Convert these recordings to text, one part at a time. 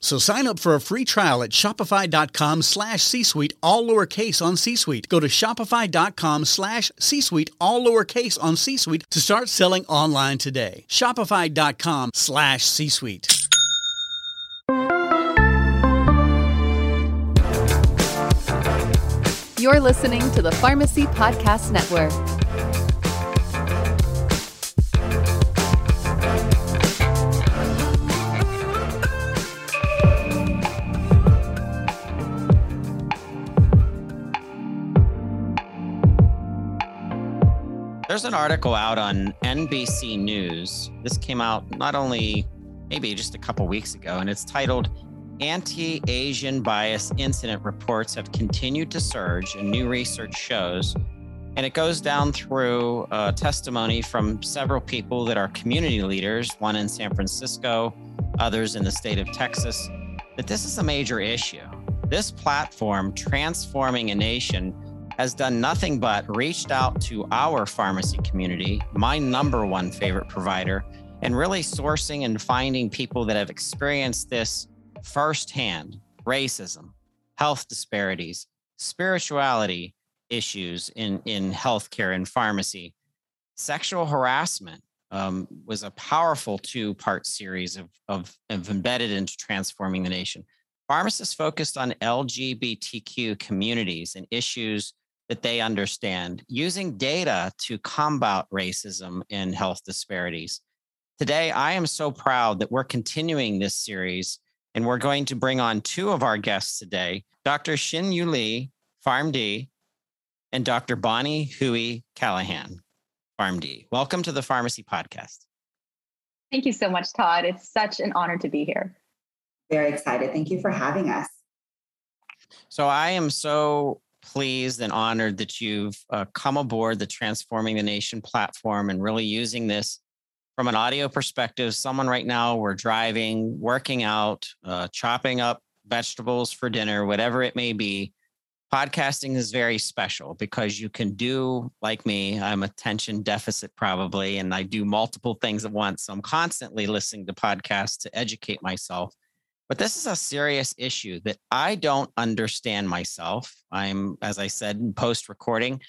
So sign up for a free trial at shopify.com slash C-Suite, all lowercase on C-Suite. Go to shopify.com slash C-Suite, all lowercase on C-Suite to start selling online today. Shopify.com slash C-Suite. You're listening to the Pharmacy Podcast Network. There's an article out on NBC News. This came out not only maybe just a couple weeks ago, and it's titled Anti Asian Bias Incident Reports Have Continued to Surge, and new research shows. And it goes down through uh, testimony from several people that are community leaders, one in San Francisco, others in the state of Texas, that this is a major issue. This platform, Transforming a Nation, has done nothing but reached out to our pharmacy community, my number one favorite provider, and really sourcing and finding people that have experienced this firsthand racism, health disparities, spirituality issues in, in healthcare and pharmacy. Sexual harassment um, was a powerful two part series of, of, of embedded into transforming the nation. Pharmacists focused on LGBTQ communities and issues that they understand using data to combat racism and health disparities. Today, I am so proud that we're continuing this series and we're going to bring on two of our guests today Dr. Shin Yu Lee, PharmD, and Dr. Bonnie Hui Callahan, PharmD. Welcome to the Pharmacy Podcast. Thank you so much, Todd. It's such an honor to be here. Very excited. Thank you for having us. So, I am so pleased and honored that you've uh, come aboard the Transforming the Nation platform and really using this from an audio perspective. Someone right now, we're driving, working out, uh, chopping up vegetables for dinner, whatever it may be. Podcasting is very special because you can do like me. I'm attention deficit probably, and I do multiple things at once. So I'm constantly listening to podcasts to educate myself but this is a serious issue that I don't understand myself. I'm, as I said in post recording,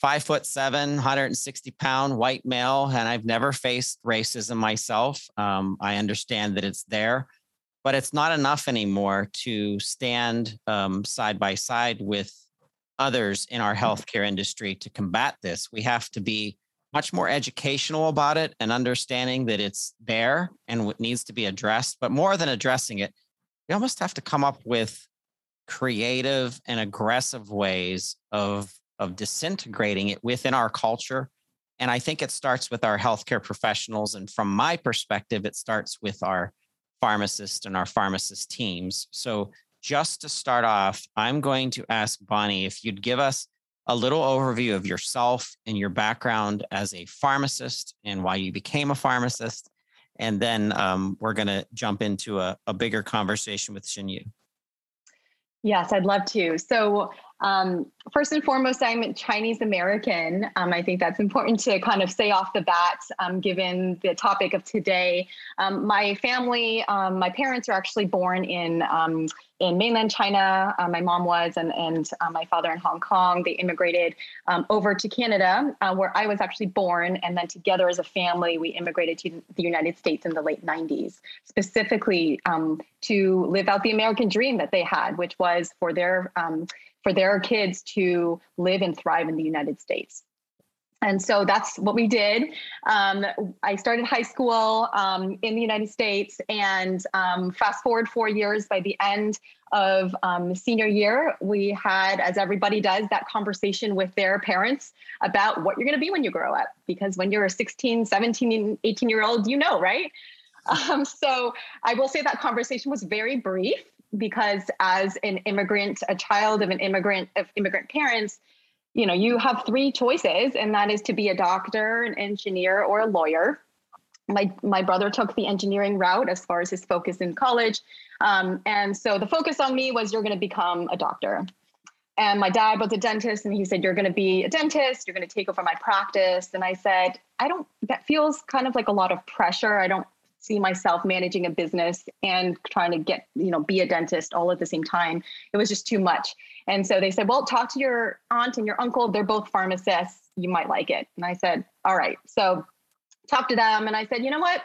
five foot seven, 160 pound white male, and I've never faced racism myself. Um, I understand that it's there, but it's not enough anymore to stand um, side by side with others in our healthcare industry to combat this. We have to be much more educational about it and understanding that it's there and what needs to be addressed. But more than addressing it, we almost have to come up with creative and aggressive ways of of disintegrating it within our culture. And I think it starts with our healthcare professionals. And from my perspective, it starts with our pharmacists and our pharmacist teams. So just to start off, I'm going to ask Bonnie if you'd give us a little overview of yourself and your background as a pharmacist and why you became a pharmacist. And then um, we're going to jump into a, a, bigger conversation with Shinyu. Yes, I'd love to. So Um, first and foremost, I'm Chinese American. Um, I think that's important to kind of say off the bat, um, given the topic of today. Um, my family, um, my parents are actually born in um, in mainland China. Uh, my mom was, and and uh, my father in Hong Kong. They immigrated over to Canada, uh, where I was actually born, and then together as a family, we immigrated to the United States in the late '90s, specifically to live out the American dream that they had, which was for their for their kids to live and thrive in the United States. And so that's what we did. Um, I started high school um, in the United States, and um, fast forward four years, by the end of um, senior year, we had, as everybody does, that conversation with their parents about what you're going to be when you grow up. Because when you're a 16, 17, 18 year old, you know, right? Um, so I will say that conversation was very brief because as an immigrant, a child of an immigrant of immigrant parents, you know, you have three choices, and that is to be a doctor, an engineer, or a lawyer. My my brother took the engineering route as far as his focus in college, um, and so the focus on me was you're going to become a doctor. And my dad was a dentist, and he said, You're going to be a dentist, you're going to take over my practice. And I said, I don't, that feels kind of like a lot of pressure. I don't see myself managing a business and trying to get, you know, be a dentist all at the same time. It was just too much. And so they said, well, talk to your aunt and your uncle. They're both pharmacists. You might like it. And I said, all right. So talked to them and I said, you know what?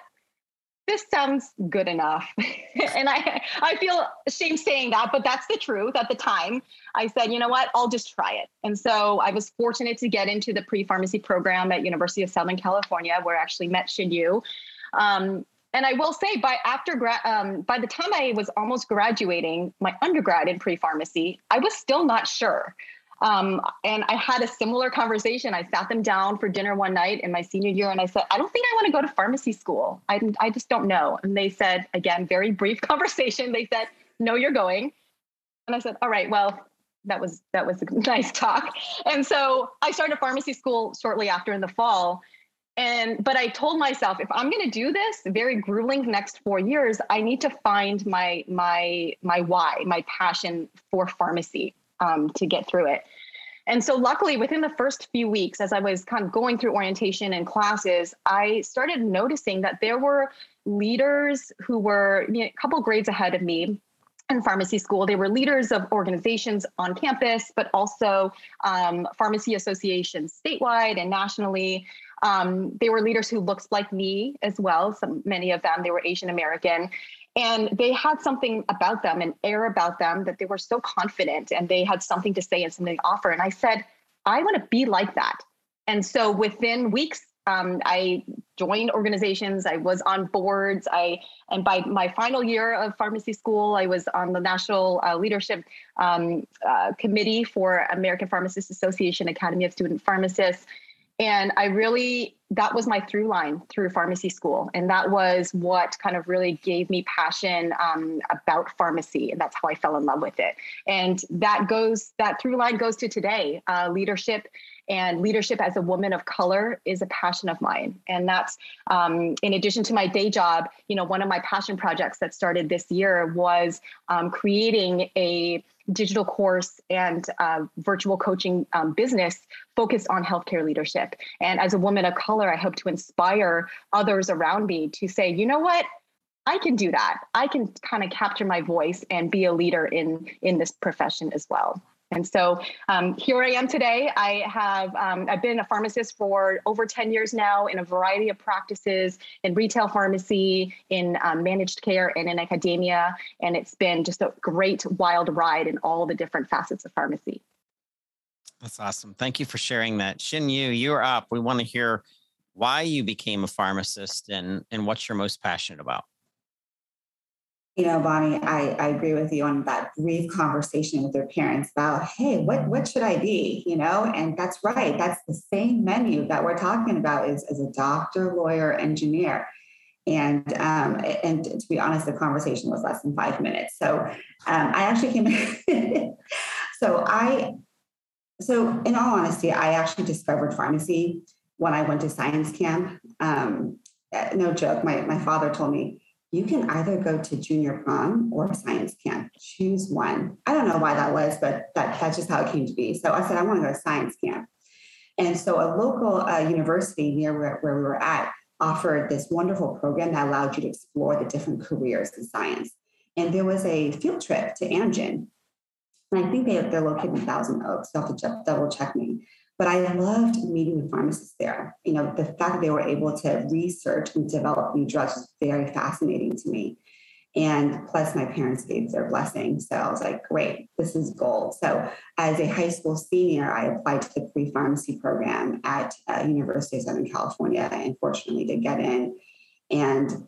This sounds good enough. and I I feel ashamed saying that, but that's the truth. At the time, I said, you know what? I'll just try it. And so I was fortunate to get into the pre-pharmacy program at University of Southern California, where I actually met Xin Yu. Um, and I will say, by after grad, um, by the time I was almost graduating my undergrad in pre pharmacy, I was still not sure. Um, and I had a similar conversation. I sat them down for dinner one night in my senior year, and I said, "I don't think I want to go to pharmacy school. I, I just don't know." And they said, again, very brief conversation. They said, "No, you're going." And I said, "All right, well." That was that was a nice talk, and so I started pharmacy school shortly after in the fall, and but i told myself if i'm going to do this very grueling next four years i need to find my my my why my passion for pharmacy um, to get through it and so luckily within the first few weeks as i was kind of going through orientation and classes i started noticing that there were leaders who were you know, a couple grades ahead of me in pharmacy school. They were leaders of organizations on campus, but also um, pharmacy associations statewide and nationally. Um, they were leaders who looked like me as well. Some many of them they were Asian American, and they had something about them, an air about them that they were so confident, and they had something to say and something to offer. And I said, I want to be like that. And so within weeks, um, I joined organizations. I was on boards. I and by my final year of pharmacy school, I was on the national uh, leadership um, uh, committee for American Pharmacists Association Academy of Student Pharmacists. And I really, that was my through line through pharmacy school. And that was what kind of really gave me passion um, about pharmacy. And that's how I fell in love with it. And that goes, that through line goes to today uh, leadership and leadership as a woman of color is a passion of mine and that's um, in addition to my day job you know one of my passion projects that started this year was um, creating a digital course and uh, virtual coaching um, business focused on healthcare leadership and as a woman of color i hope to inspire others around me to say you know what I can do that. I can kind of capture my voice and be a leader in in this profession as well. And so um, here I am today. I have um, I've been a pharmacist for over 10 years now in a variety of practices in retail pharmacy, in um, managed care, and in academia. And it's been just a great wild ride in all the different facets of pharmacy. That's awesome. Thank you for sharing that. Shin Yu, you're up. We want to hear why you became a pharmacist and, and what you're most passionate about you know, Bonnie, I, I agree with you on that brief conversation with their parents about, hey, what what should I be? You know, and that's right. That's the same menu that we're talking about is as a doctor, lawyer, engineer. And um, and to be honest, the conversation was less than five minutes. So um, I actually came. so I, so in all honesty, I actually discovered pharmacy when I went to science camp. Um, no joke. My my father told me you can either go to junior prom or science camp. Choose one. I don't know why that was, but that, that's just how it came to be. So I said, I want to go to science camp. And so a local uh, university near where, where we were at offered this wonderful program that allowed you to explore the different careers in science. And there was a field trip to Amgen. And I think they, they're located in Thousand Oaks. You'll have to double check me. But I loved meeting the pharmacists there. You know, the fact that they were able to research and develop new drugs was very fascinating to me. And plus, my parents gave their blessing. So I was like, great, this is gold. So, as a high school senior, I applied to the pre pharmacy program at uh, University of Southern California and fortunately did get in. And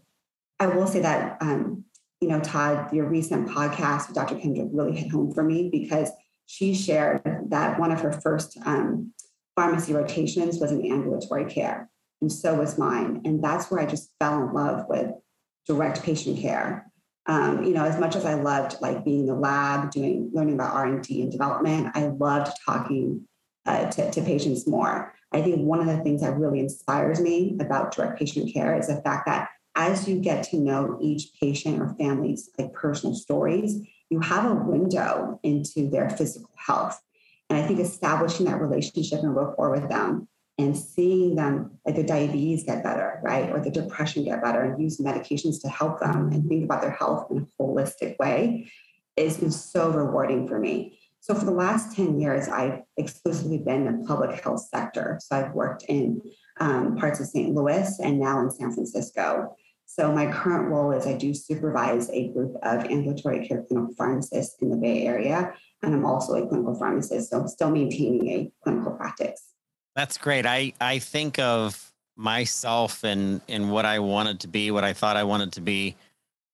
I will say that, um, you know, Todd, your recent podcast with Dr. Kendrick really hit home for me because she shared that one of her first um, pharmacy rotations was in ambulatory care, and so was mine. And that's where I just fell in love with direct patient care. Um, you know, as much as I loved like being in the lab, doing learning about R and D and development, I loved talking uh, to, to patients more. I think one of the things that really inspires me about direct patient care is the fact that as you get to know each patient or family's like personal stories, you have a window into their physical health. And I think establishing that relationship and rapport with them and seeing them, like their diabetes get better, right? Or the depression get better and use medications to help them and think about their health in a holistic way is, is so rewarding for me. So for the last 10 years, I've exclusively been in the public health sector. So I've worked in um, parts of St. Louis and now in San Francisco. So my current role is I do supervise a group of ambulatory care clinical pharmacists in the Bay Area, and I'm also a clinical pharmacist, so I'm still maintaining a clinical practice. That's great. I I think of myself and and what I wanted to be, what I thought I wanted to be.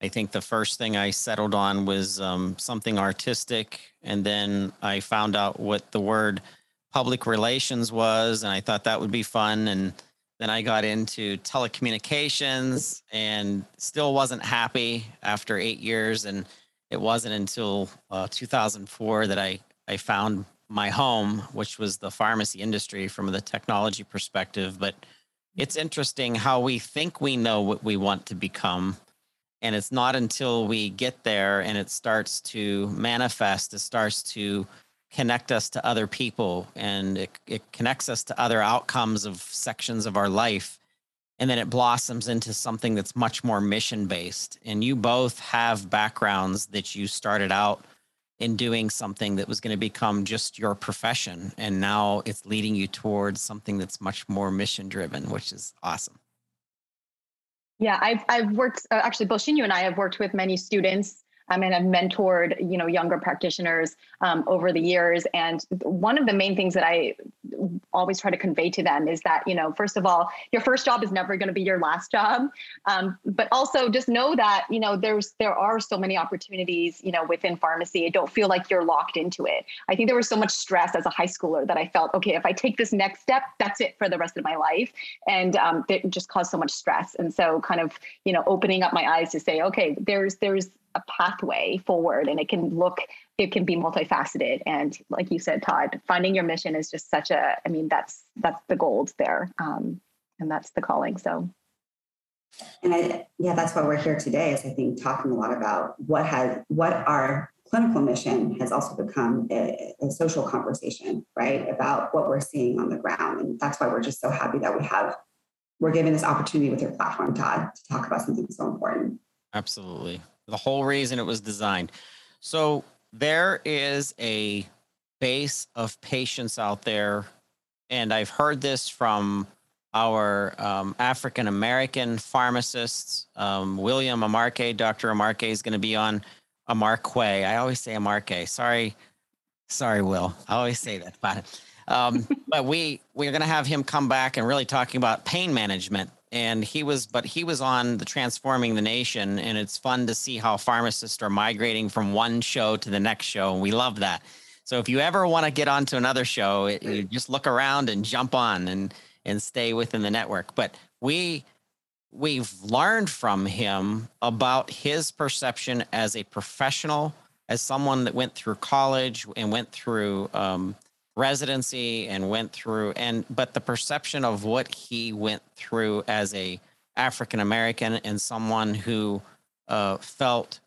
I think the first thing I settled on was um, something artistic, and then I found out what the word public relations was, and I thought that would be fun and then I got into telecommunications and still wasn't happy after eight years. And it wasn't until uh, 2004 that I, I found my home, which was the pharmacy industry from the technology perspective. But it's interesting how we think we know what we want to become. And it's not until we get there and it starts to manifest, it starts to connect us to other people and it, it connects us to other outcomes of sections of our life and then it blossoms into something that's much more mission based and you both have backgrounds that you started out in doing something that was going to become just your profession and now it's leading you towards something that's much more mission driven which is awesome. Yeah i've, I've worked uh, actually both you and i have worked with many students um, and I've mentored, you know, younger practitioners um, over the years. And one of the main things that I always try to convey to them is that, you know, first of all, your first job is never going to be your last job. Um, but also just know that, you know, there's, there are so many opportunities, you know, within pharmacy. I don't feel like you're locked into it. I think there was so much stress as a high schooler that I felt, okay, if I take this next step, that's it for the rest of my life. And um, it just caused so much stress. And so kind of, you know, opening up my eyes to say, okay, there's, there's, a pathway forward and it can look it can be multifaceted. And like you said todd finding your mission is just such a i mean that's that's the gold there um, and that's the calling so. And i yeah that's why we're here today is i think talking a lot about what has what our clinical mission has also become a, a social conversation right about what we're seeing on the ground. And that's why we're just so happy that we have we're given this opportunity with your platform todd to talk about something so important. Absolutely the whole reason it was designed. So there is a base of patients out there, and I've heard this from our um, African American pharmacists. Um, William Amarque, Dr. Amarque is going to be on Amarque. I always say Amarque. Sorry, sorry, Will. I always say that about it. Um, but we we're going to have him come back and really talking about pain management and he was but he was on the transforming the nation and it's fun to see how pharmacists are migrating from one show to the next show and we love that. So if you ever want to get onto another show it, you just look around and jump on and and stay within the network. But we we've learned from him about his perception as a professional as someone that went through college and went through um, residency and went through and but the perception of what he went through as a African American and someone who uh, felt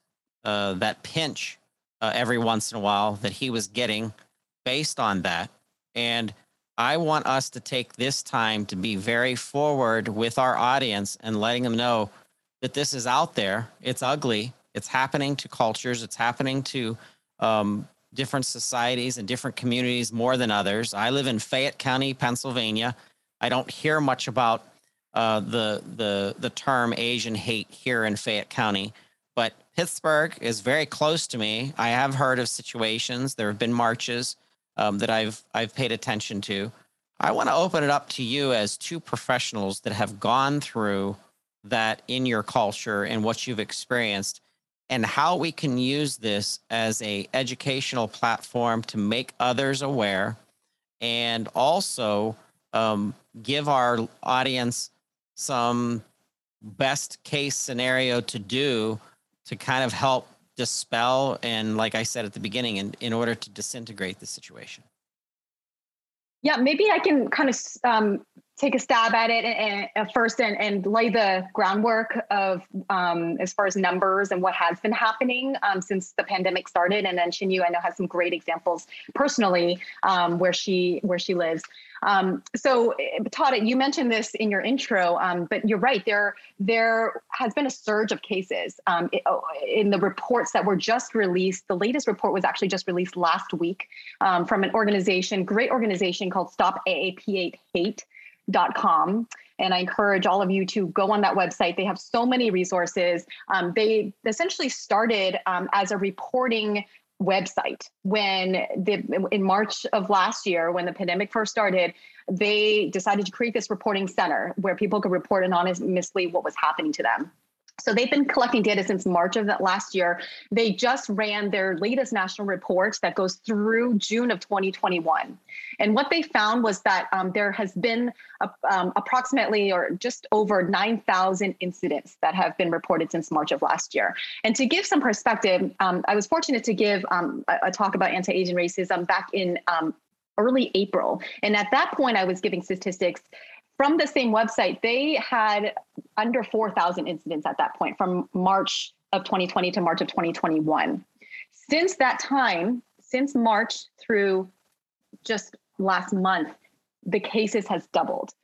uh, that pinch uh, every once in a while that he was getting based on that. And I want us to take this time to be very forward with our audience and letting them know that this is out there. It's ugly. It's happening to cultures. It's happening to um, different societies and different communities more than others. I live in Fayette County, Pennsylvania. I don't hear much about uh, the the the term Asian hate here in Fayette County, but Pittsburgh is very close to me. I have heard of situations. There have been marches um, that I've I've paid attention to. I want to open it up to you as two professionals that have gone through that in your culture and what you've experienced and how we can use this as a educational platform to make others aware and also um, give our audience some best case scenario to do to kind of help dispel and like i said at the beginning in, in order to disintegrate the situation. Yeah maybe i can kind of um, take a stab at it and, and first and, and, lay the groundwork of um, as far as numbers and what has been happening um, since the pandemic started. And then Shinyu, I know, has some great examples personally um, where she where she lives. Um, so, Todd, you mentioned this in your intro, um, but you're right. There there has been a surge of cases um, oh, in the reports that were just released. The latest report was actually just released last week from an organization, great organization called Stop AAPI Hate com. And I encourage all of you to go on that website. They have so many resources. Um, they essentially started um, as a reporting website when the in March of last year when the pandemic first started they decided to create this reporting center where people could report anonymously what was happening to them so they've been collecting data since March of that last year. They just ran their latest national report that goes through June of 2021. And what they found was that um, there has been a, um, approximately or just over 9,000 incidents that have been reported since March of last year. And to give some perspective, um, I was fortunate to give um, a, a, talk about anti-Asian racism back in um, early April. And at that point, I was giving statistics from the same website, they had under 4,000 incidents at that point from March of 2020 to March of 2021. Since that time, since March through just last month, the cases has doubled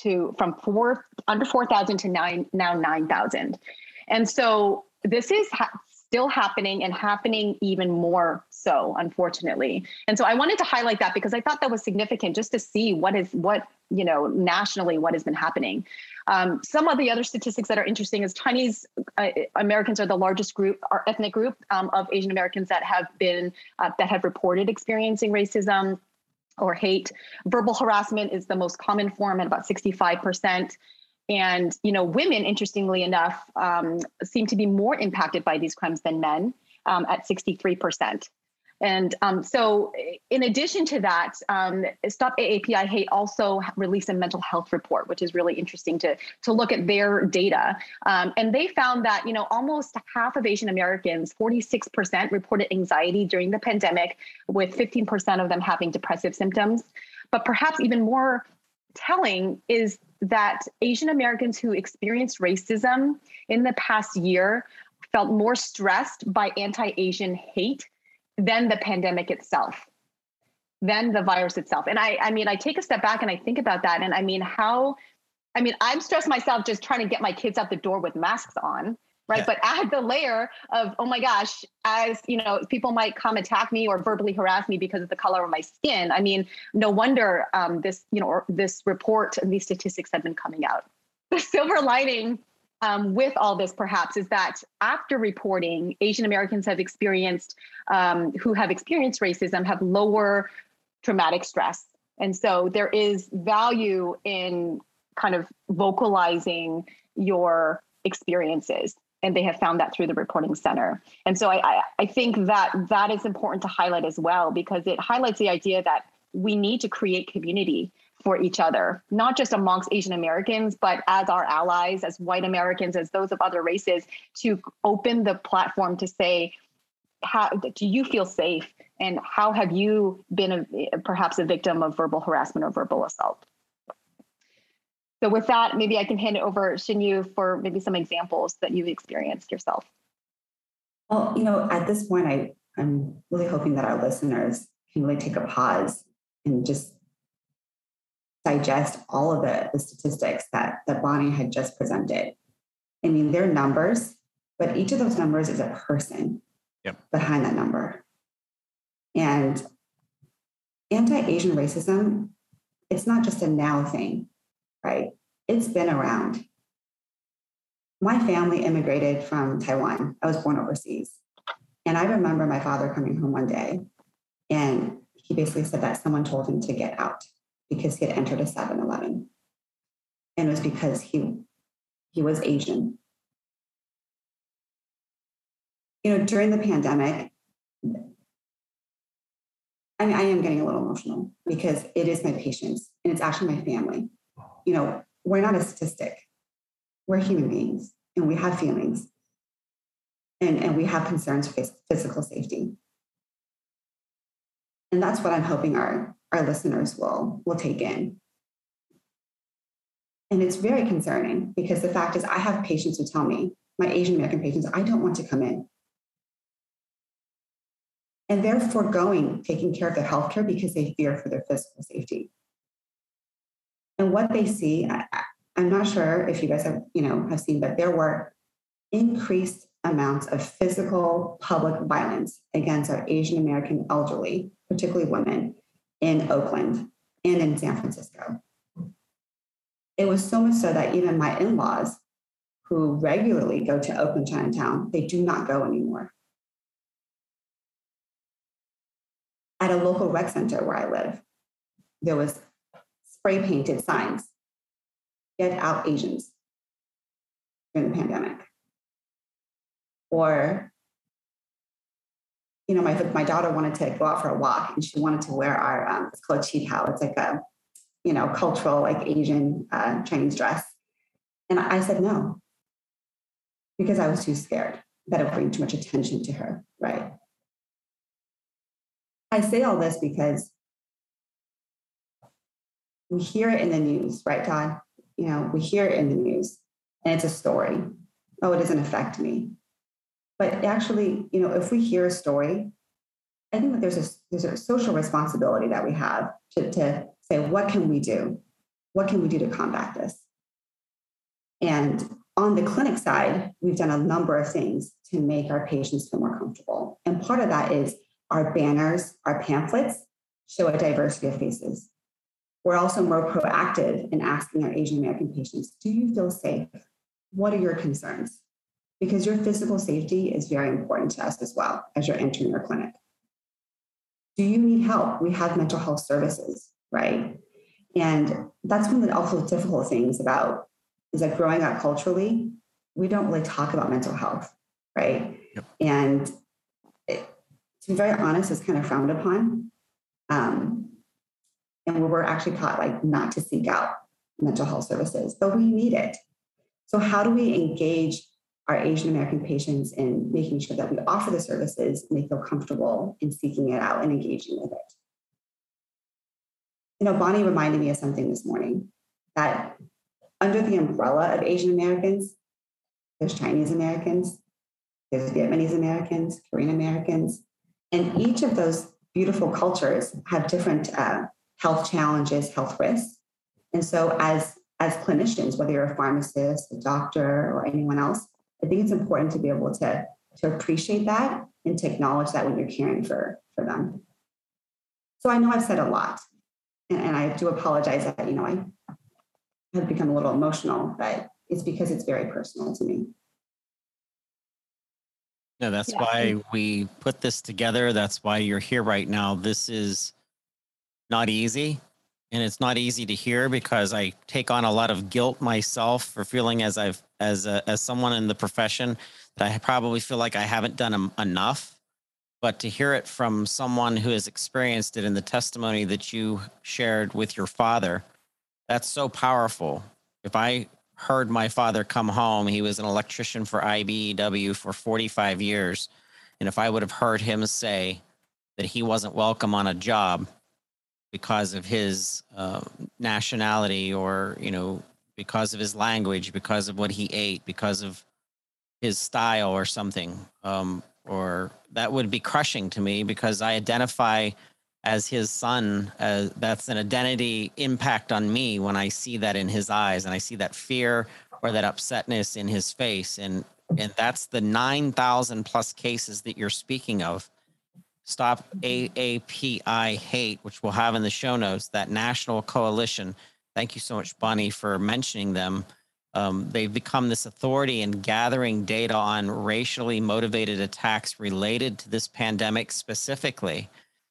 to from four under 4,000 to nine now 9,000. And so this is ha- still happening and happening even more so unfortunately and so i wanted to highlight that because i thought that was significant just to see what is what you know nationally what has been happening. Um, some of the other statistics that are interesting is chinese uh, americans are the largest group our ethnic group um, of asian americans that have been uh, that have reported experiencing racism or hate. Verbal harassment is the most common form at about 65% and you know, women, interestingly enough, um, seem to be more impacted by these crimes than men um, at 63%. And um, so, in addition to that, um, Stop AAPI Hate also released a mental health report, which is really interesting to to look at their data. Um, and they found that you know almost half of Asian Americans, 46%, reported anxiety during the pandemic, with 15% of them having depressive symptoms. But perhaps even more telling is that Asian Americans who experienced racism in the past year felt more stressed by anti Asian hate than the pandemic itself, then the virus itself. And I, I mean, I take a step back and I think about that. And I mean, how, I mean, I'm stressed myself just trying to get my kids out the door with masks on right yeah. but add the layer of oh my gosh as you know people might come attack me or verbally harass me because of the color of my skin i mean no wonder um, this you know this report and these statistics have been coming out the silver lining um, with all this perhaps is that after reporting asian americans have experienced um, who have experienced racism have lower traumatic stress and so there is value in kind of vocalizing your experiences and they have found that through the reporting center. And so I, I, I think that that is important to highlight as well because it highlights the idea that we need to create community for each other, not just amongst Asian Americans, but as our allies, as white Americans, as those of other races, to open the platform to say, how do you feel safe? And how have you been a, perhaps a victim of verbal harassment or verbal assault? So with that, maybe I can hand it over Shinyu for maybe some examples that you've experienced yourself. Well, you know, at this point, I, I'm really hoping that our listeners can really take a pause and just digest all of the, the statistics that, that Bonnie had just presented. I mean, they're numbers, but each of those numbers is a person yep. behind that number. And anti-Asian racism, it's not just a now thing, right? It's been around. My family immigrated from Taiwan. I was born overseas. And I remember my father coming home one day and he basically said that someone told him to get out because he had entered a 7-Eleven. And it was because he he was Asian. You know, during the pandemic, I mean, I am getting a little emotional because it is my patients and it's actually my family. You know, we're not a statistic. We're human beings and we have feelings and, and we have concerns for physical safety. And that's what I'm hoping our, our listeners will, will take in. And it's very concerning because the fact is, I have patients who tell me, my Asian American patients, I don't want to come in. And they're foregoing taking care of their healthcare because they fear for their physical safety. And what they see, I, I'm not sure if you guys have, you know, have seen, but there were increased amounts of physical public violence against our Asian American elderly, particularly women, in Oakland and in San Francisco. It was so much so that even my in laws, who regularly go to Oakland Chinatown, they do not go anymore. At a local rec center where I live, there was spray painted signs get out Asians during the pandemic. Or, you know, my, my daughter wanted to go out for a walk and she wanted to wear our, um, it's called qipao. It's like a, you know, cultural, like Asian uh, Chinese dress. And I said no, because I was too scared that it would bring too much attention to her, right? I say all this because we hear it in the news, right, Todd? You know, we hear it in the news and it's a story. Oh, it doesn't affect me. But actually, you know, if we hear a story, I think that there's a there's a social responsibility that we have to, to say, what can we do? What can we do to combat this? And on the clinic side, we've done a number of things to make our patients feel more comfortable. And part of that is our banners, our pamphlets show a diversity of faces. We're also more proactive in asking our Asian American patients, do you feel safe? What are your concerns? Because your physical safety is very important to us as well as you're entering our clinic. Do you need help? We have mental health services, right? And that's one of the also difficult things about is that growing up culturally, we don't really talk about mental health, right? Yep. And it, to be very honest, it's kind of frowned upon. Um, and we're actually taught like not to seek out mental health services, but we need it. So how do we engage our Asian American patients in making sure that we offer the services and they feel comfortable in seeking it out and engaging with it? You know, Bonnie reminded me of something this morning that under the umbrella of Asian Americans, there's Chinese Americans, there's Vietnamese Americans, Korean Americans, and each of those beautiful cultures have different uh, health challenges, health risks. And so as as clinicians, whether you're a pharmacist, a doctor, or anyone else, I think it's important to be able to, to appreciate that and to acknowledge that when you're caring for, for them. So I know I've said a lot, and, and I do apologize that, you know, I have become a little emotional, but it's because it's very personal to me. No, that's yeah. why we put this together. That's why you're here right now. This is not easy. And it's not easy to hear because I take on a lot of guilt myself for feeling as I've as a, as someone in the profession that I probably feel like I haven't done enough. But to hear it from someone who has experienced it in the testimony that you shared with your father, that's so powerful. If I heard my father come home, he was an electrician for IBEW for 45 years. And if I would have heard him say that he wasn't welcome on a job, because of his uh, nationality or you know because of his language because of what he ate because of his style or something um, or that would be crushing to me because I identify as his son. Uh, that's an identity impact on me when I see that in his eyes and I see that fear or that upsetness in his face. And and that's the 9,000 plus cases that you're speaking of. Stop AAPI hate, which we'll have in the show notes, that national coalition. Thank you so much, Bonnie, for mentioning them. Um, they've become this authority in gathering data on racially motivated attacks related to this pandemic specifically.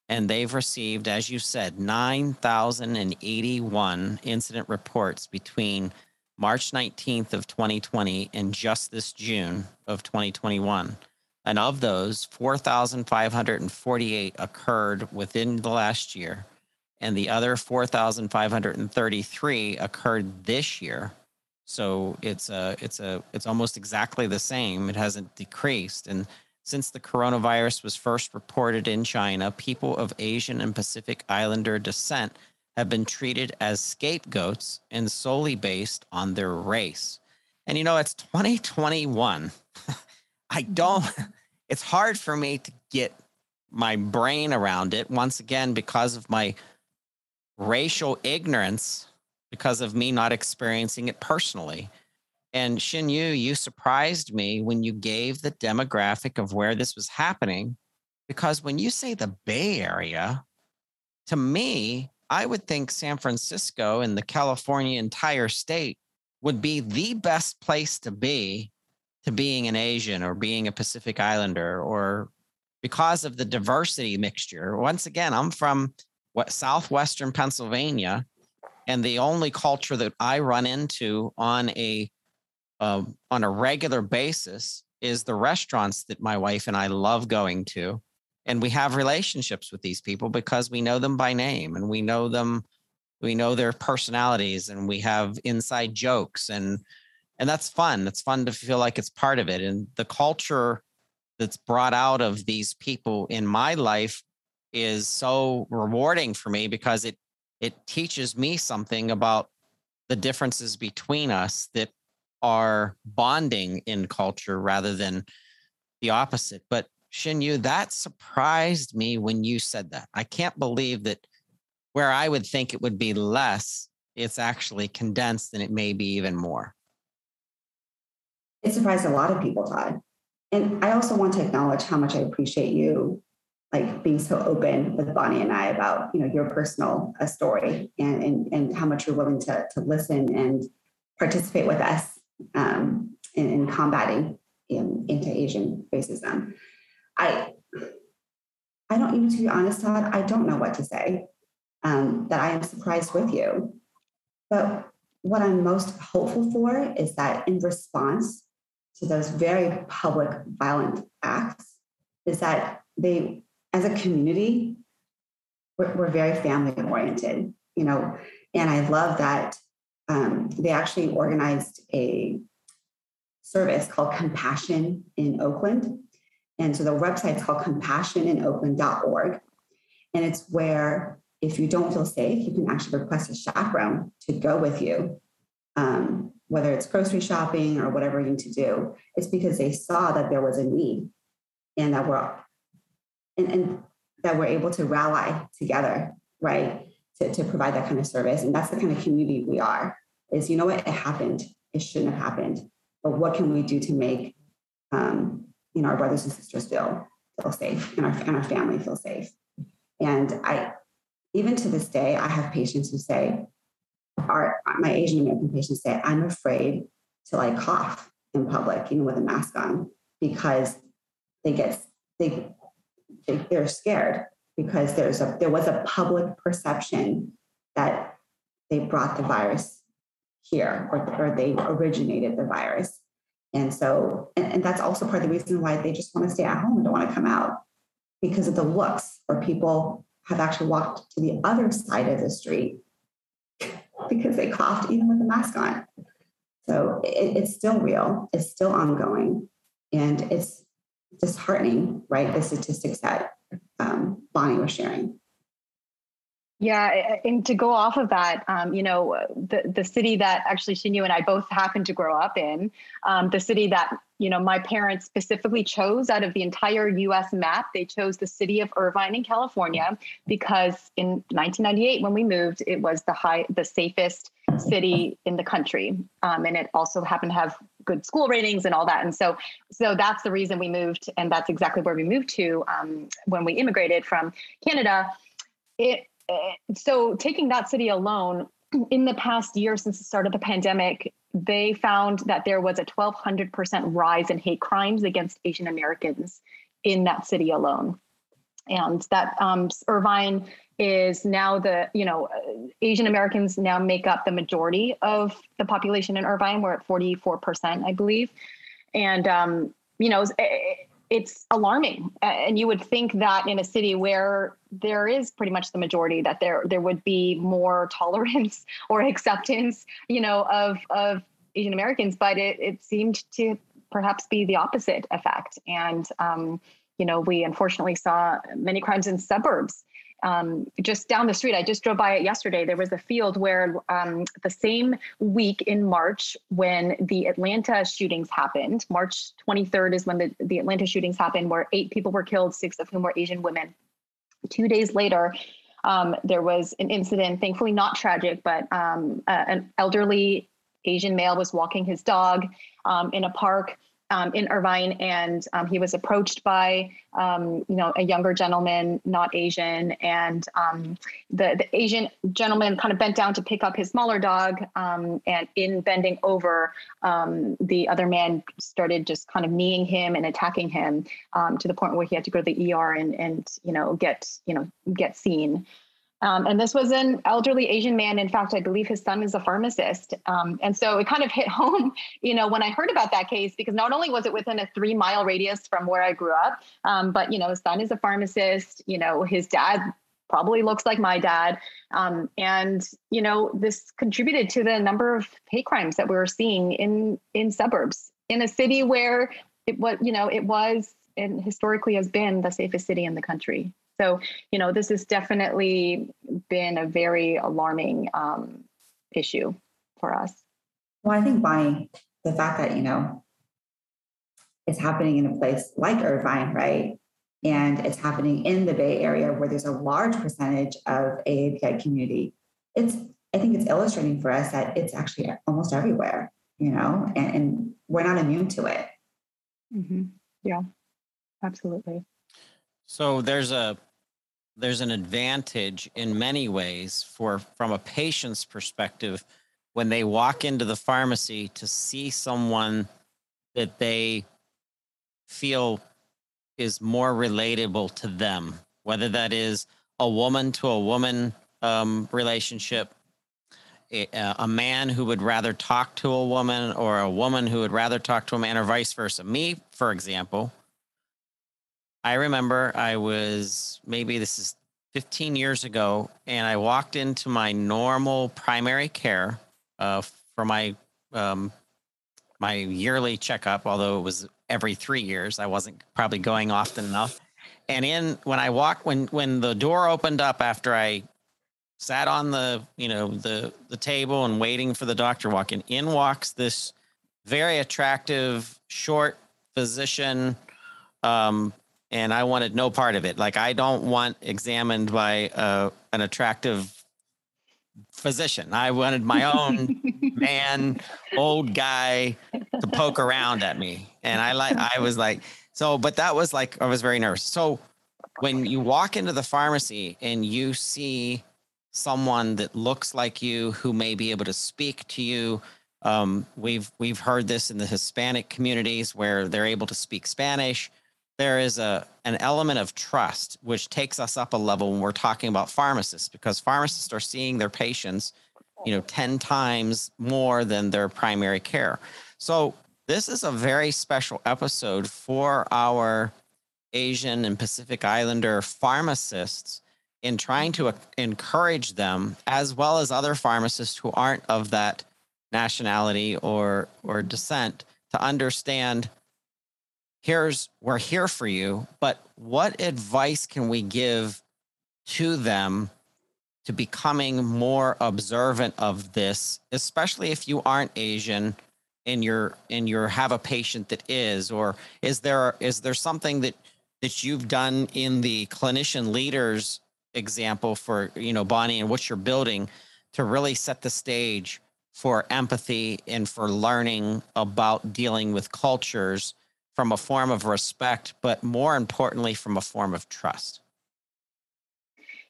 And they've received, as you said, 9,081 incident reports between March 19th of 2020 and just this June of 2021. And of those, 4,548 occurred within the last year, and the other 4,533 occurred this year. So it's a it's a it's almost exactly the same. It hasn't decreased. And since the coronavirus was first reported in China, people of Asian and Pacific Islander descent have been treated as scapegoats and solely based on their race. And you know, it's 2021. I don't, it's hard for me to get my brain around it once again because of my racial ignorance, because of me not experiencing it personally. And Shin Yu, you surprised me when you gave the demographic of where this was happening. Because when you say the Bay Area, to me, I would think San Francisco and the California entire state would be the best place to be to being an Asian or being a Pacific Islander or because of the diversity mixture. Once again, I'm from what southwestern Pennsylvania, and the only culture that I run into on a uh, on a regular basis is the restaurants that my wife and I love going to and we have relationships with these people because we know them by name and we know them we know their personalities and we have inside jokes and and that's fun it's fun to feel like it's part of it and the culture that's brought out of these people in my life is so rewarding for me because it it teaches me something about the differences between us that are bonding in culture rather than the opposite but Shinyu, that surprised me when you said that. I can't believe that where I would think it would be less, it's actually condensed and it may be even more. It surprised a lot of people, Todd. And I also want to acknowledge how much I appreciate you like being so open with Bonnie and I about you know your personal uh, story and, and and how much you're willing to to listen and participate with us um, in, in combating um, anti-Asian racism. I I don't even to be honest, Todd, I don't know what to say. Um, that I am surprised with you. But what I'm most hopeful for is that in response to those very public violent acts, is that they, as a community, we're, we're very family oriented, you know, and I love that um, they actually organized a service called Compassion in Oakland and so the website is called compassioninoakland.org. And it's where if you don't feel safe, you can actually request a chaperone to go with you, um, whether it's grocery shopping or whatever you need to do. It's because they saw that there was a need and that we're and, and that we're able to rally together, right? To, to provide that kind of service. And that's the kind of community we are. Is you know what? It happened. It shouldn't have happened. But what can we do to make um, you know, our brothers and sisters feel feel safe and our, and our family feel safe. And I, even to this day, I have patients who say, our, my Asian American patients say, I'm afraid to like cough in public, you know, with a mask on because they get, they, they they're scared because there's a, there was a public perception that they brought the virus here or, or they originated the virus. And so, and, and that's also part of the reason why they just want to stay at home and don't want to come out because of the looks where people have actually walked to the other side of the street because they coughed even with the mask on. So it, it's still real, it's still ongoing, and it's disheartening, right? The statistics that um, Bonnie was sharing. Yeah, and to go off of that, um, you know, the the city that actually Shinyu and I both happened to grow up in, um, the city that you know my parents specifically chose out of the entire U.S. map, they chose the city of Irvine in California because in 1998 when we moved, it was the high, the safest city in the country, um, and it also happened to have good school ratings and all that. And so, so that's the reason we moved, and that's exactly where we moved to um, when we immigrated from Canada. It so taking that city alone, in the past year since the start of the pandemic, they found that there was a 1200% rise in hate crimes against Asian Americans in that city alone. And that um, Irvine is now the, you know, Asian Americans now make up the majority of the population in Irvine. We're at 44%, I believe. And, um, you know, it's alarming. And you would think that in a city where there is pretty much the majority that there there would be more tolerance or acceptance you know of of asian americans but it, it seemed to perhaps be the opposite effect. And um, you know we unfortunately saw many crimes in suburbs um, just down the street. I just drove by it yesterday. There was a field where um, the same week in March when the Atlanta shootings happened, March 23rd is when the, the Atlanta shootings happened, where eight people were killed, six of whom were Asian women. Two days later, um, there was an incident, thankfully not tragic, but um, uh, an elderly Asian male was walking his dog um, in a park um, in Irvine, and um, he was approached by um, you know a younger gentleman, not Asian, and um, the the Asian gentleman kind of bent down to pick up his smaller dog, um, and in bending over, um, the other man started just kind of kneeing him and attacking him to the point where he had to go to the ER and and you know get you know get seen. Um, and this was an elderly Asian man. In fact, I believe his son is a pharmacist. Um, and so it kind of hit home, you know, when I heard about that case, because not only was it within a three mile radius from where I grew up, um, but, you know, his son is a pharmacist, you know, his dad probably looks like my dad. Um, and, you know, this contributed to the number of hate crimes that we were seeing in, in suburbs in a city where it was, you know, it was and historically has been the safest city in the country. So, you know, this has definitely been a very alarming um, issue for us. Well, I think Bonnie, the fact that, you know, it's happening in a place like Irvine, right? And it's happening in the Bay Area where there's a large percentage of AAPI community. It's, I think it's illustrating for us that it's actually almost everywhere, you know, and, and we're not immune to it. Mm-hmm. Yeah, absolutely. So there's a there's an advantage in many ways for from a patient's perspective when they walk into the pharmacy to see someone that they feel is more relatable to them whether that is a woman to a woman um, relationship a, a, man who would rather talk to a woman or a woman who would rather talk to a man or vice versa. Me for example I remember I was maybe this is 15 years ago, and I walked into my normal primary care uh, for my um, my yearly checkup. Although it was every three years, I wasn't probably going often enough. And in when I walked when when the door opened up after I sat on the you know the the table and waiting for the doctor walking in walks this very attractive short physician um, and I wanted no part of it. Like I don't want examined by uh, an attractive physician. I wanted my own man, old guy to poke around at me, and I like I was like so. But that was like I was very nervous. So when you walk into the pharmacy and you see someone that looks like you who may be able to speak to you um, we've we've heard this in the hispanic communities where they're able to speak spanish there is a an element of trust which takes us up a level when we're talking about pharmacists because pharmacists are seeing their patients you know 10 times more than their primary care. So this is a very special episode for our asian and pacific islander pharmacists in trying to encourage them as well as other pharmacists who aren't of that nationality or or descent to understand here's we're here for you but what advice can we give to them to becoming more observant of this, especially if you aren't Asian and you're and you have a patient that is, or is there is there something that that you've done in the clinician leaders example for you know Bonnie and what you're building to really set the stage for empathy and for learning about dealing with cultures from a form of respect, but more importantly, from a form of trust?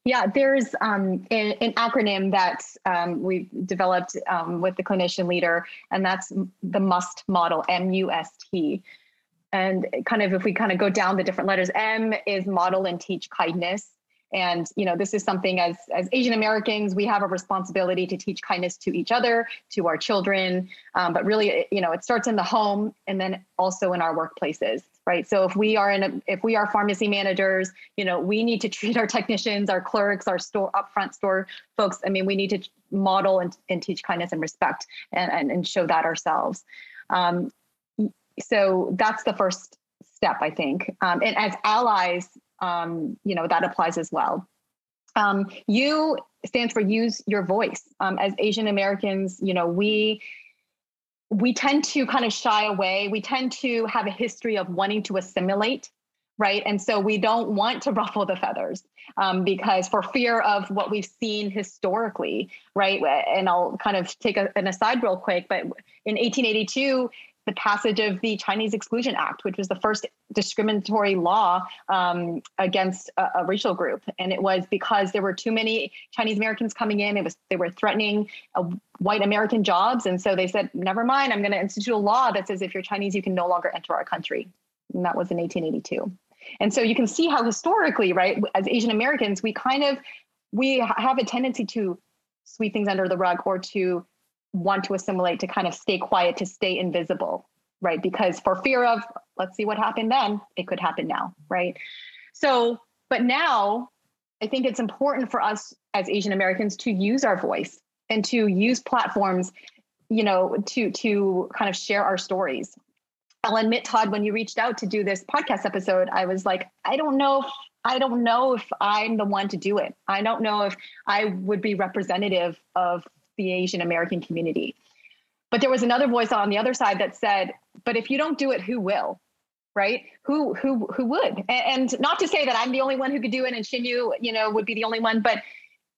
Yeah, there's um, an, an, acronym that um, we developed um, with the clinician leader, and that's the MUST model, M U S T. And kind of if we kind of go down the different letters, M is model and teach kindness and you know this is something as as asian americans we have a responsibility to teach kindness to each other to our children. Um, but really you know it starts in the home and then also in our workplaces right? So if we are in a if we are pharmacy managers you know we need to treat our technicians our clerks our store upfront store folks. I mean we need to model and, and teach kindness and respect and, and, and show that ourselves. Um, so that's the first step i think. Um, and as allies um, you know, that applies as well. Um, U stands for use your voice. Um, as Asian Americans, you know, we we tend to kind of shy away. We tend to have a history of wanting to assimilate, right? And so we don't want to ruffle the feathers um, because for fear of what we've seen historically, right? And I'll kind of take a, an aside real quick, but in 1882, the passage of the Chinese Exclusion Act, which was the first discriminatory law um, against a, a, racial group, and it was because there were too many Chinese Americans coming in. It was they were threatening uh, white American jobs, and so they said, "Never mind, I'm going to institute a law that says if you're Chinese, you can no longer enter our country." And that was in 1882. And so you can see how historically, right, as Asian Americans, we kind of we have a tendency to sweep things under the rug or to want to assimilate to kind of stay quiet to stay invisible right? Because for fear of let's see what happened then it could happen now right? So but now i think it's important for us as asian americans to use our voice and to use platforms you know to to kind of share our stories. I'll admit todd when you reached out to do this podcast episode i was like i don't know if I don't know if I'm the one to do it. I don't know if I would be representative of the Asian American community. But there was another voice on the other side that said, but if you don't do it, who will? Right? Who who who would? And, and not to say that I'm the only one who could do it and Shinyu, you know, would be the only one, but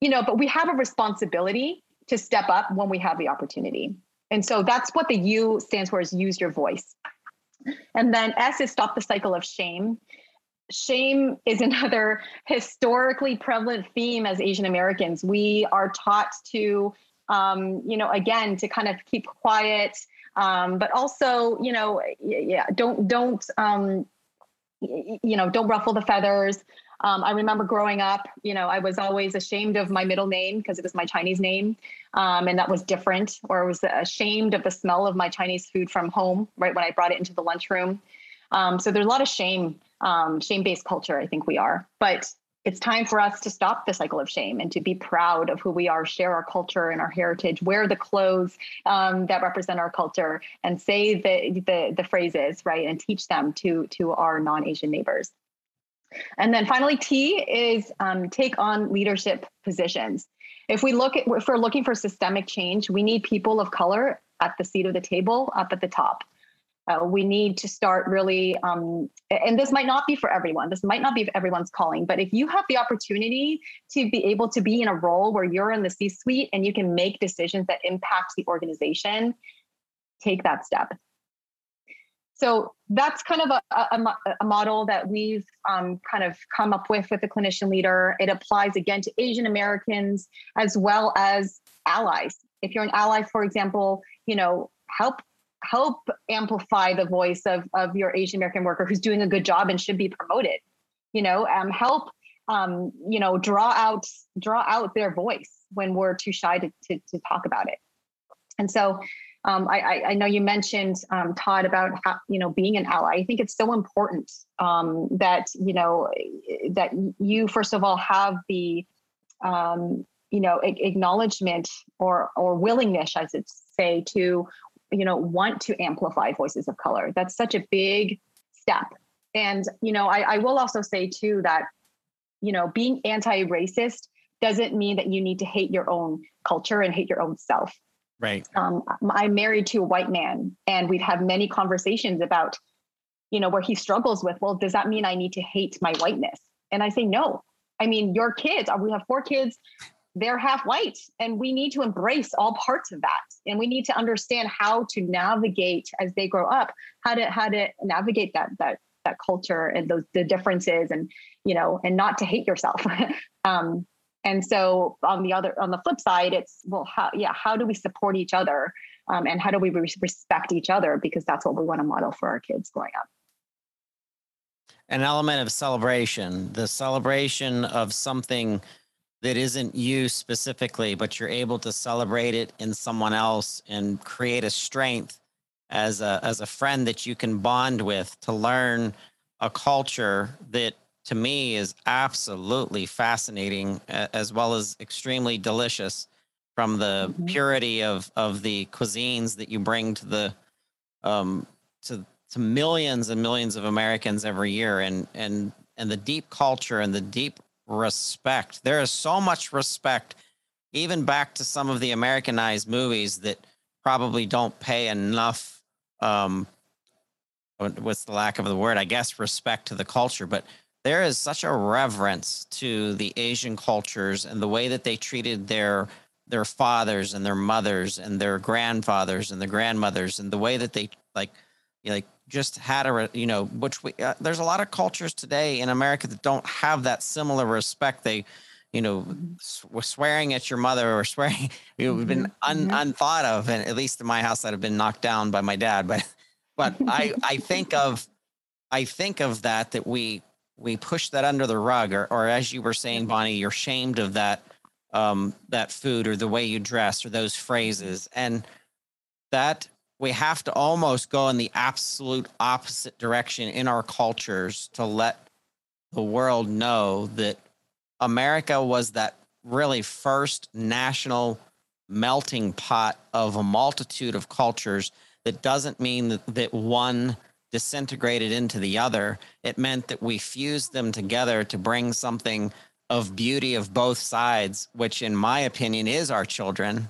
you know, but we have a responsibility to step up when we have the opportunity. And so that's what the U stands for is use your voice. And then S is stop the cycle of shame. Shame is another historically prevalent theme as Asian Americans. We are taught to um, you know, again, to kind of keep quiet, um, but also, you know, yeah, don't don't um, you know, don't ruffle the feathers. Um, I remember growing up, you know, I was always ashamed of my middle name because it was my Chinese name, um, and that was different. Or I was ashamed of the smell of my Chinese food from home, right when I brought it into the lunchroom. Um, so there's a lot of shame, um, shame-based culture. I think we are, but it's time for us to stop the cycle of shame and to be proud of who we are, share our culture and our heritage, wear the clothes um, that represent our culture, and say the, the, the phrases right and teach them to to our non-Asian neighbors. And then finally, T is um, take on leadership positions. If we look at if we're looking for systemic change, we need people of color at the seat of the table, up at the top. Uh, we need to start really, um, and this might not be for everyone. This might not be everyone's calling, but if you have the opportunity to be able to be in a role where you're in the C suite and you can make decisions that impact the organization, take that step. So that's kind of a, a, a model that we've um, kind of come up with with the clinician leader. It applies again to Asian Americans as well as allies. If you're an ally, for example, you know, help help amplify the voice of, of your Asian American worker who's doing a good job and should be promoted. You know, um, help um, you know draw out draw out their voice when we're too shy to to, to talk about it. And so um, I, I, know you mentioned um, Todd about how, you know being an ally. I think it's so important um, that you know that you first of all have the um, you know acknowledgement or or willingness, I should say, to you know want to amplify voices of color that's such a big step and you know I, I will also say too that you know being anti-racist doesn't mean that you need to hate your own culture and hate your own self. Right. Um, I'm married to a white man, and we've had many conversations about, you know, where he struggles with, well, does that mean I need to hate my whiteness? And I say, no. I mean, your kids, uh, we have four kids, they're half white, and we need to embrace all parts of that. And we need to understand how to navigate as they grow up, how to how to navigate that that that culture and those the differences and you know and not to hate yourself. Um, and so on the other on the flip side it's well how yeah how do we support each other? Um, and how do we respect each other? Because that's what we want to model for our kids growing up. An element of celebration the celebration of something that isn't you specifically but you're able to celebrate it in someone else and create a strength as a as a friend that you can bond with to learn a culture that to me is absolutely fascinating as well as extremely delicious from the mm-hmm. purity of of the cuisines that you bring to the um to to millions and millions of Americans every year and and and the deep culture and the deep respect there is so much respect even back to some of the americanized movies that probably don't pay enough um, what's the lack of the word? I guess respect to the culture, but there is such a reverence to the Asian cultures and the way that they treated their their fathers and their mothers and their grandfathers and their grandmothers and the way that they like you like just had a you know which we uh, there's a lot of cultures today in America that don't have that similar respect they you know mm-hmm. swearing at your mother or swearing you know, been un, mm-hmm. unthought of and at least in my house that have been knocked down by my dad but but i i think of i think of that that we we push that under the rug or or as you were saying bonnie you're shamed of that um that food or the way you dress or those phrases and that we have to almost go in the absolute opposite direction in our cultures to let the world know that America was that really first national melting pot of a multitude of cultures that doesn't mean that, that one disintegrated into the other. It meant that we fused them together to bring something of beauty of both sides, which, in my opinion, is our children.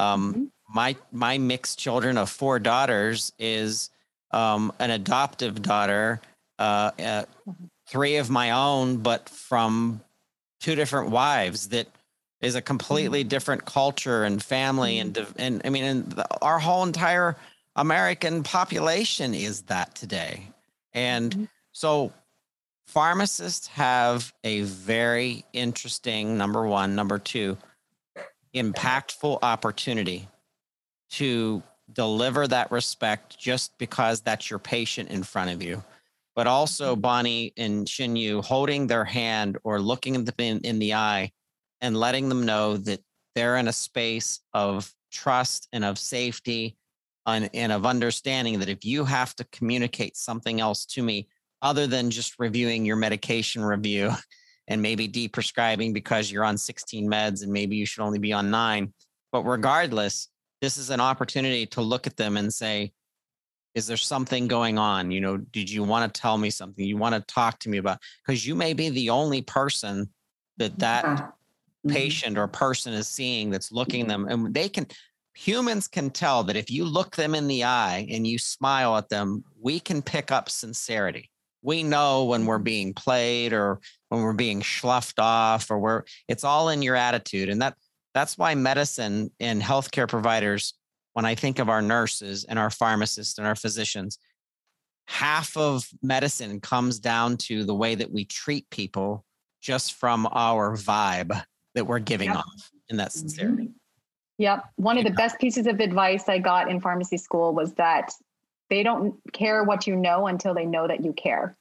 Um, mm-hmm. My my mixed children of four daughters is um, an adoptive daughter, uh, uh, mm-hmm. three of my own, but from two different wives that is a completely mm-hmm. different culture and family and mm-hmm. and I mean and the, our whole entire American population is that today. And mm-hmm. so pharmacists have a very interesting number 1, number 2 impactful opportunity to deliver that respect just because that's your patient in front of you but also mm-hmm. Bonnie and Shinyu holding their hand or looking them in, in the eye and letting them know that they're in a space of trust and of safety and, and of understanding that if you have to communicate something else to me other than just reviewing your medication review and maybe deprescribing because you're on 16 meds and maybe you should only be on nine. But regardless, this is an opportunity to look at them and say, is there something going on you know did you want to tell me something you want to talk to me about because you may be the only person that that yeah. mm-hmm. patient or person is seeing that's looking them and they can humans can tell that if you look them in the eye and you smile at them we can pick up sincerity we know when we're mm-hmm. being played or when we're being sloughed off or we're it's all in your attitude and that that's why medicine and healthcare providers when I think of our nurses and our pharmacists and our physicians, half of medicine comes down to the way that we treat people just from our vibe that we're giving yep. off in that mm-hmm. sincerity. Yep. One of the best pieces of advice I got in pharmacy school was that they don't care what you know until they know that you care.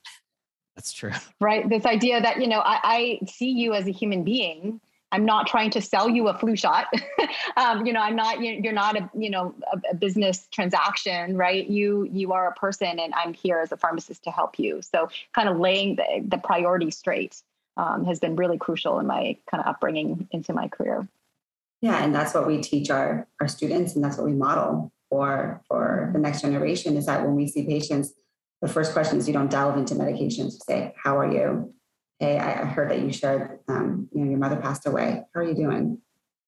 That's true. Right. This idea that, you know, I, I see you as a human being I'm not trying to sell you a flu shot. um, you know, I'm not. You're not a you know a, a, business transaction, right? You you are a person, and I'm here as a pharmacist to help you. So, kind of laying the the priority straight um, has been really crucial in my kind of upbringing into my career. Yeah, and that's what we teach our our students, and that's what we model for for the next generation. Is that when we see patients, the first question is you don't delve into medications. You say, "How are you?" hey, I heard that you shared, um, you know, your mother passed away. How are you doing?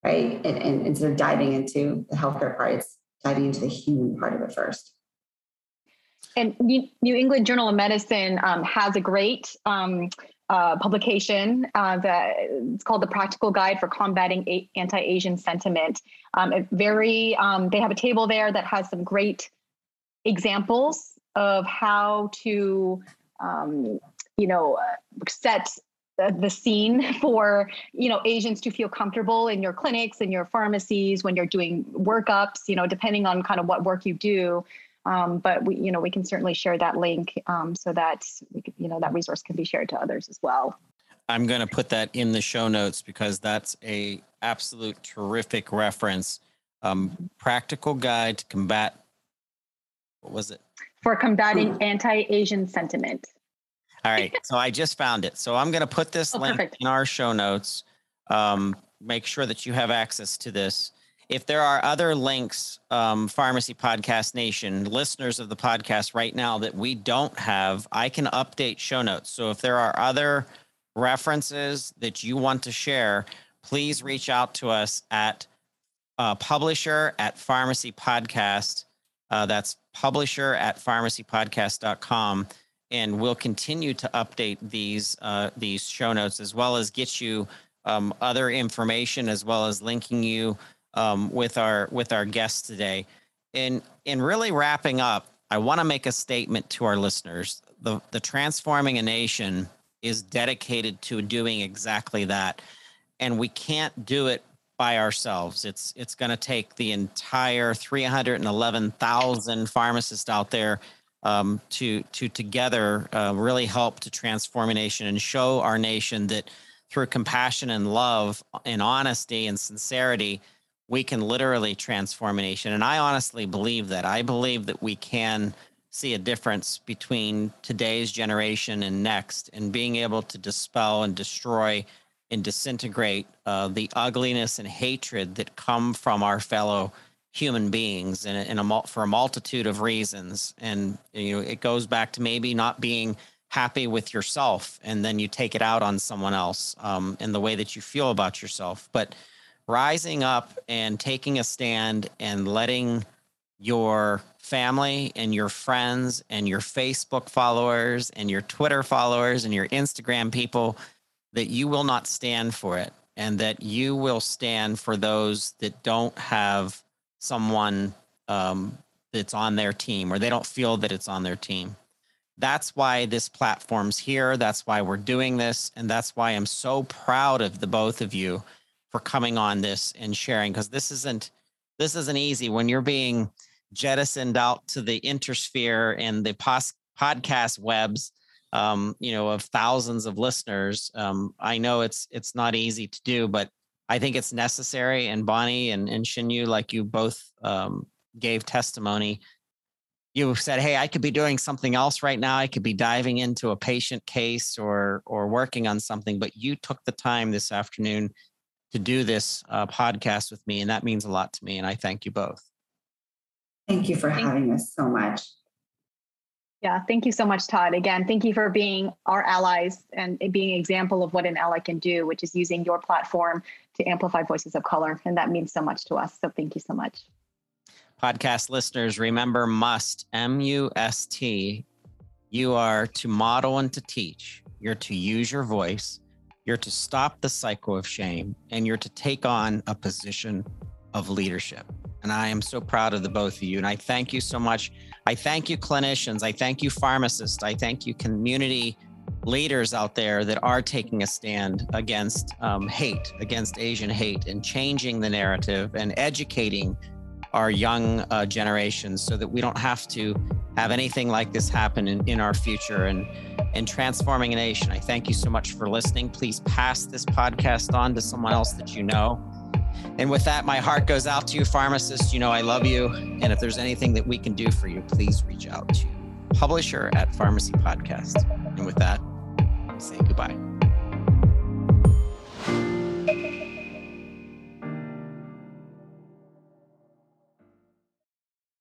Right. And, and instead of diving into the healthcare part, it's diving into the human part of it first. And New England Journal of Medicine um, has a great um, uh, publication uh, that it's called the Practical Guide for Combating a- Anti-Asian Sentiment. Um, very, um, they have a table there that has some great examples of how to, um, you know, set the scene for you know Asians to feel comfortable in your clinics and your pharmacies when you're doing workups. You know, depending on kind of what work you do. Um, but we, you know, we can certainly share that link um, so that we could, you know, that resource can be shared to others as well. I'm going to put that in the show notes because that's a absolute terrific reference. Um, practical guide to combat. What was it? For combating anti-Asian sentiment. All right. So I just found it. So I'm going to put this oh, link perfect. in our show notes. Um, make sure that you have access to this if there are other links, um, Pharmacy Podcast Nation, listeners of the podcast right now that we don't have, I can update show notes. So if there are other references that you want to share, please reach out to us at uh, publisher at pharmacy podcast. Uh, that's publisher at pharmacypodcast.com. And we'll continue to update these uh, these show notes as well as get you um, other information as well as linking you um, with our with our guests today. In in really wrapping up, I want to make a statement to our listeners. The the transforming a nation is dedicated to doing exactly that, and we can't do it by ourselves. It's it's going to take the entire 311,000 pharmacists out there um, to to together uh, really help to transform a nation and show our nation that through compassion and love and honesty and sincerity we can literally transform a nation. And I honestly believe that. I believe that we can see a difference between today's generation and next, and being able to dispel and destroy and disintegrate uh, the ugliness and hatred that come from our fellow human beings in, a, in a for a multitude of reasons. And you know, it goes back to maybe not being happy with yourself, and then you take it out on someone else um, in the way that you feel about yourself. But rising up and taking a stand and letting your family and your friends and your Facebook followers and your Twitter followers and your Instagram people that you will not stand for it and that you will stand for those that don't have someone um, that's on their team or they don't feel that it's on their team. That's why this platform's here. That's why we're doing this. And that's why I'm so proud of the both of you for coming on this and sharing because this isn't this isn't easy. When you're being jettisoned out to the intersphere and the pos- podcast webs um, you know of thousands of listeners um, i know it's it's not easy to do but i think it's necessary. And bonnie and, and shinyu like you both um, gave testimony. You said hey i could be doing something else right now. I could be diving into a patient case or or working on something but you took the time this afternoon to do this uh, podcast with me. And that means a lot to me. And I thank you both. Thank you for having us so much. Yeah, thank you so much, Todd. Again, thank you for being our allies and being an example of what an ally can do, which is using your platform to amplify voices of color. And that means so much to us. So thank you so much. Podcast listeners, remember MUST, M U S T. You are to model and to teach. You're to use your voice you're to stop the cycle of shame and you're to take on a position of leadership. And I am so proud of the both of you. And I thank you so much. I thank you, clinicians. I thank you, pharmacists. I thank you, community leaders out there that are taking a stand against um, hate, against Asian hate, and changing the narrative and educating our young uh, generations so that we don't have to have anything like this happen in, in our future and and transforming a nation. I thank you so much for listening. Please pass this podcast on to someone else that you know. And with that, my heart goes out to you, pharmacists. You know I love you. And if there's anything that we can do for you, please reach out to publisher at Pharmacy Podcast. And with that, say goodbye.